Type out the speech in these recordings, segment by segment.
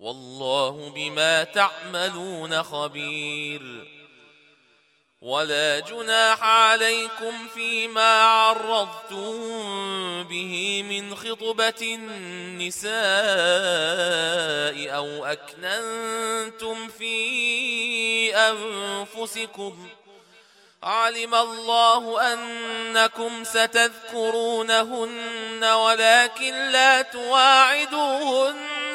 والله بما تعملون خبير. ولا جناح عليكم فيما عرضتم به من خطبة النساء أو أكننتم في أنفسكم. علم الله أنكم ستذكرونهن ولكن لا تواعدوهن.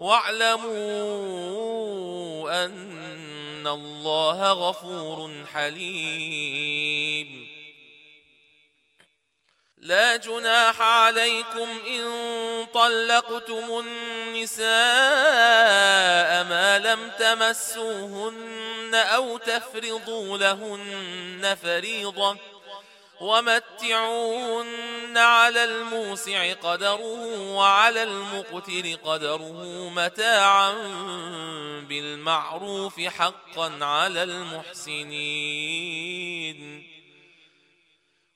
واعلموا أن الله غفور حليم. لا جناح عليكم إن طلقتم النساء ما لم تمسوهن أو تفرضوا لهن فريضة. ومتعوهن على الموسع قدره وعلى المقتر قدره متاعا بالمعروف حقا على المحسنين.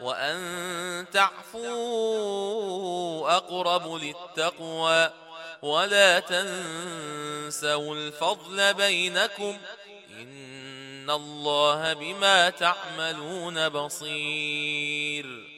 وأن تعفوا أقرب للتقوى ولا تنسوا الفضل بينكم إن الله بما تعملون بصير